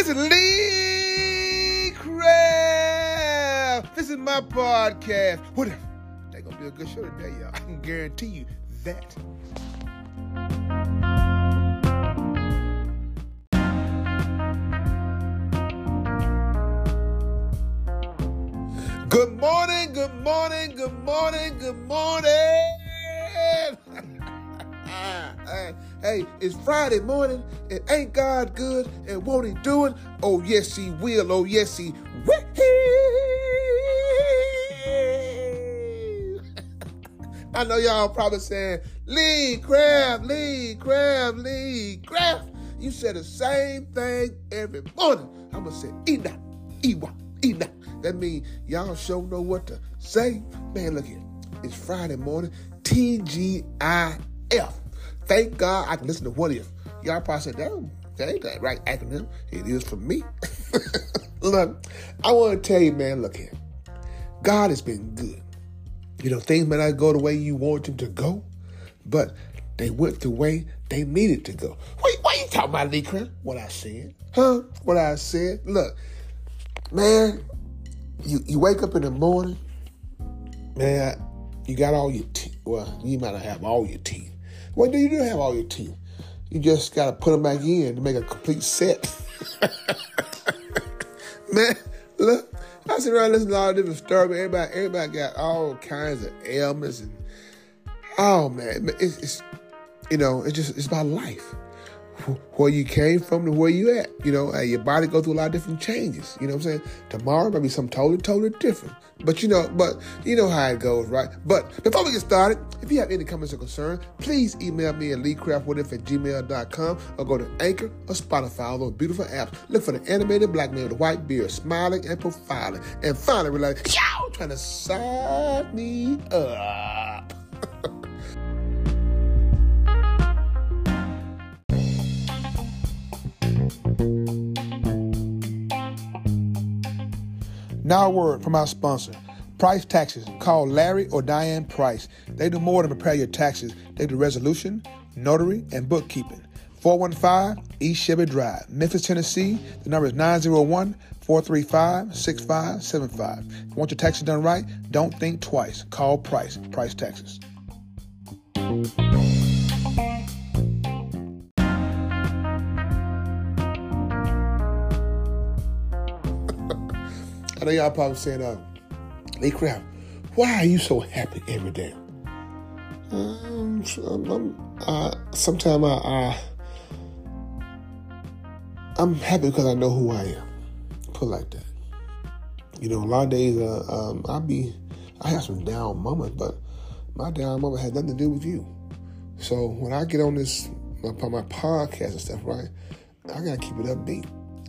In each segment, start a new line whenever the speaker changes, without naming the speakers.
This is Lee Craft. This is my podcast. What if? They're gonna be a good show today, y'all. I can guarantee you that. Good morning, good morning, good morning, good morning. Hey, it's Friday morning, and ain't God good, and won't He do it? Oh, yes, He will. Oh, yes, He will. I know y'all probably saying, Lee Craft, Lee Craft, Lee Craft. You said the same thing every morning. I'm to say, Enoch, Ewok, Enoch. That means y'all sure know what to say. Man, look here. It's Friday morning. TGIF. Thank God I can listen to what if. Y'all probably said, that ain't that right acronym. It is for me. look, I want to tell you, man, look here. God has been good. You know, things may not go the way you want them to go, but they went the way they needed to go. Wait, why you talking about Lee? What I said? Huh? What I said? Look, man, you, you wake up in the morning, man, you got all your teeth. Well, you might not have all your teeth. Well, do you do have all your teeth? You just got to put them back in to make a complete set. man, look, I sit around listening to all different stories. Everybody, everybody got all kinds of ailments and oh man, it's, it's you know, it's just it's about life where you came from to where you at. You know, your body go through a lot of different changes. You know what I'm saying? Tomorrow might be something totally, totally different. But you know, but you know how it goes, right? But before we get started, if you have any comments or concerns, please email me at leecraftwhatif at gmail.com or go to Anchor or Spotify, all those beautiful apps. Look for the animated black man with a white beard, smiling and profiling. And finally, we're like, yo, trying to sign me up. Now a word from our sponsor. Price Taxes. Call Larry or Diane Price. They do more than prepare your taxes. They do resolution, notary, and bookkeeping. 415 East Shelby Drive, Memphis, Tennessee. The number is 901 435 6575. If want your taxes done right, don't think twice. Call Price. Price Taxes. I know y'all probably saying, uh, Lee Craft, why are you so happy every day? Um, uh, sometimes I, I, I'm happy because I know who I am. Put like that. You know, a lot of days, uh, um, I be, I have some down moments, but my down moment had nothing to do with you. So when I get on this, my, my podcast and stuff, right, I gotta keep it upbeat.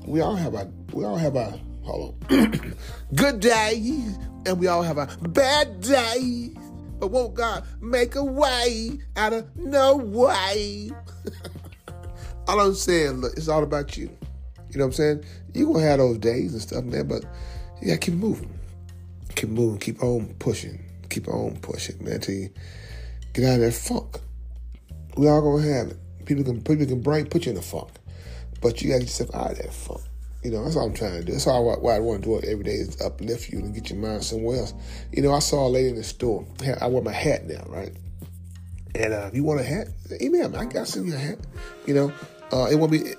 We all have our, we all have our On. Good day, and we all have a bad day. But won't God make a way out of no way? all I'm saying, look, it's all about you. You know what I'm saying? You gonna have those days and stuff, man, but you gotta keep moving. Keep moving, keep on pushing. Keep on pushing, man, till you get out of that funk. We all gonna have it. People can people can bring put you in the funk. But you gotta get yourself out of that funk. You know, that's all I'm trying to do. That's all what I want to do every day is uplift you and get your mind somewhere else. You know, I saw a lady in the store. I wear my hat now, right? And uh, if you want a hat, email me. I got send you a hat. You know, uh, it won't be.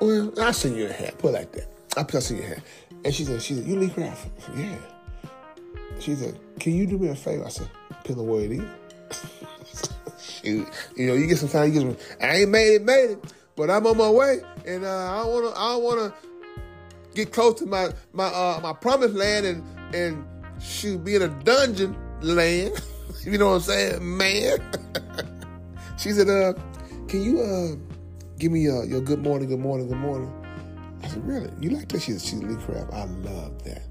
Well, I'll send you a hat. Put it like that. I'll send you a hat. And she said, she said, you Lee Craft? Yeah. She said, can you do me a favor? I said, put the word in. Shoot, you know, you get some time. You get some. I ain't made it, made it, but I'm on my way, and uh, I don't wanna. I don't wanna get close to my my uh, my promised land and and shoot be in a dungeon land. you know what I'm saying, man? she said, uh, can you uh give me uh, your good morning, good morning, good morning? I said, really? You like that? She's she's Lee Craft. I love that.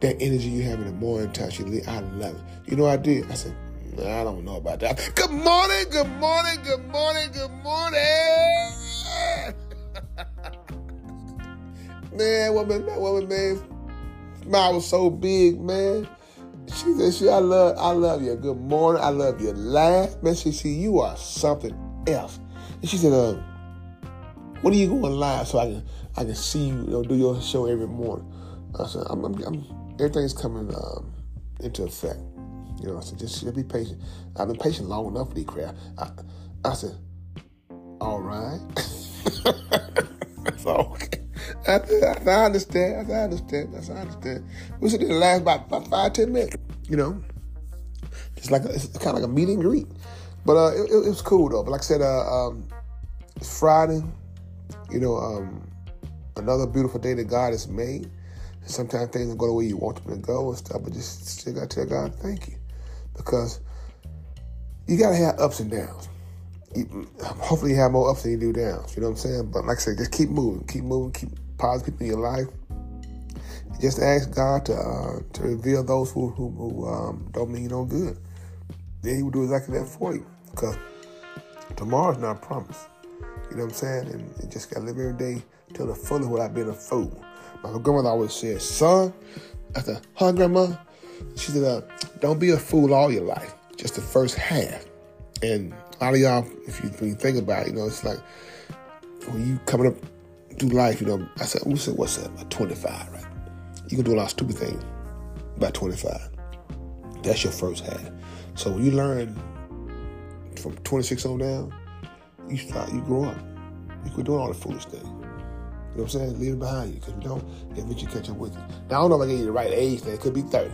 That energy you have in the morning time, she Lee, I love it. You know what I did? I said, I don't know about that. Good morning, good morning, good morning, good morning. Man, woman, that woman, man, smile was so big, man. She said, she, I love, I love you. Good morning. I love you. laugh. Man, she said, you are something else. And she said, uh, when are you going live so I can I can see you, you know, do your show every morning? I said, I'm, I'm, I'm everything's coming um, into effect. You know, I said, just, just be patient. I've been patient long enough for these crap. I, I said, all right. I, I, I understand. I, I understand. I, understand. We said it last about, about five, ten minutes. You know, it's like a, it's kind of like a meet and greet. But uh, it, it, was cool though. But like I said, uh, um, it's Friday. You know, um, another beautiful day that God has made. Sometimes things don't go the way you want them to go and stuff, but just still got to tell God thank you because you got to have ups and downs. You, hopefully, you have more ups than you do downs. You know what I'm saying? But like I said, just keep moving, keep moving, keep positive people in your life. Just ask God to uh, to reveal those who who, who um, don't mean you no good. Then He will do exactly that for you because tomorrow's not promised. You know what I'm saying? And just gotta live every day till the fullest without being a fool. My grandmother always said, son, said, huh, grandma? She said, uh, don't be a fool all your life, just the first half. And a lot of y'all, if you, when you think about it, you know, it's like when you coming up through life, you know, I said, we said, what's that, about 25, right? You can do a lot of stupid things by 25. That's your first half. So when you learn from 26 on down, you start, you grow up. You quit doing all the foolish things. You know what I'm saying? Leave it behind you because you don't eventually catch up with you. Now I don't know if I gave you the right age. Then it could be 30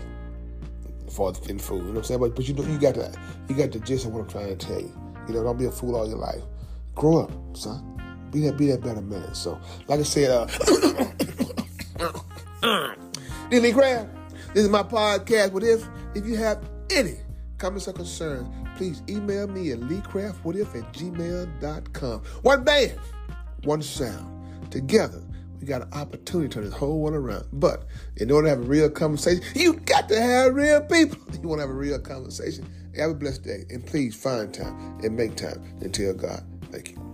for the thin fool. You know what I'm saying? But but you know you got the you got the gist of what I'm trying to tell you. You know, don't be a fool all your life. Grow up, son. Be that be that better man. So like I said, uh Dilly this is my podcast. What if if you have any comments or concerns, please email me at leecraftwhatif at gmail.com. One band, one sound together, we got an opportunity to turn this whole world around. But in order to have a real conversation, you got to have real people. You want to have a real conversation. Have a blessed day. And please find time and make time and tell God, thank you.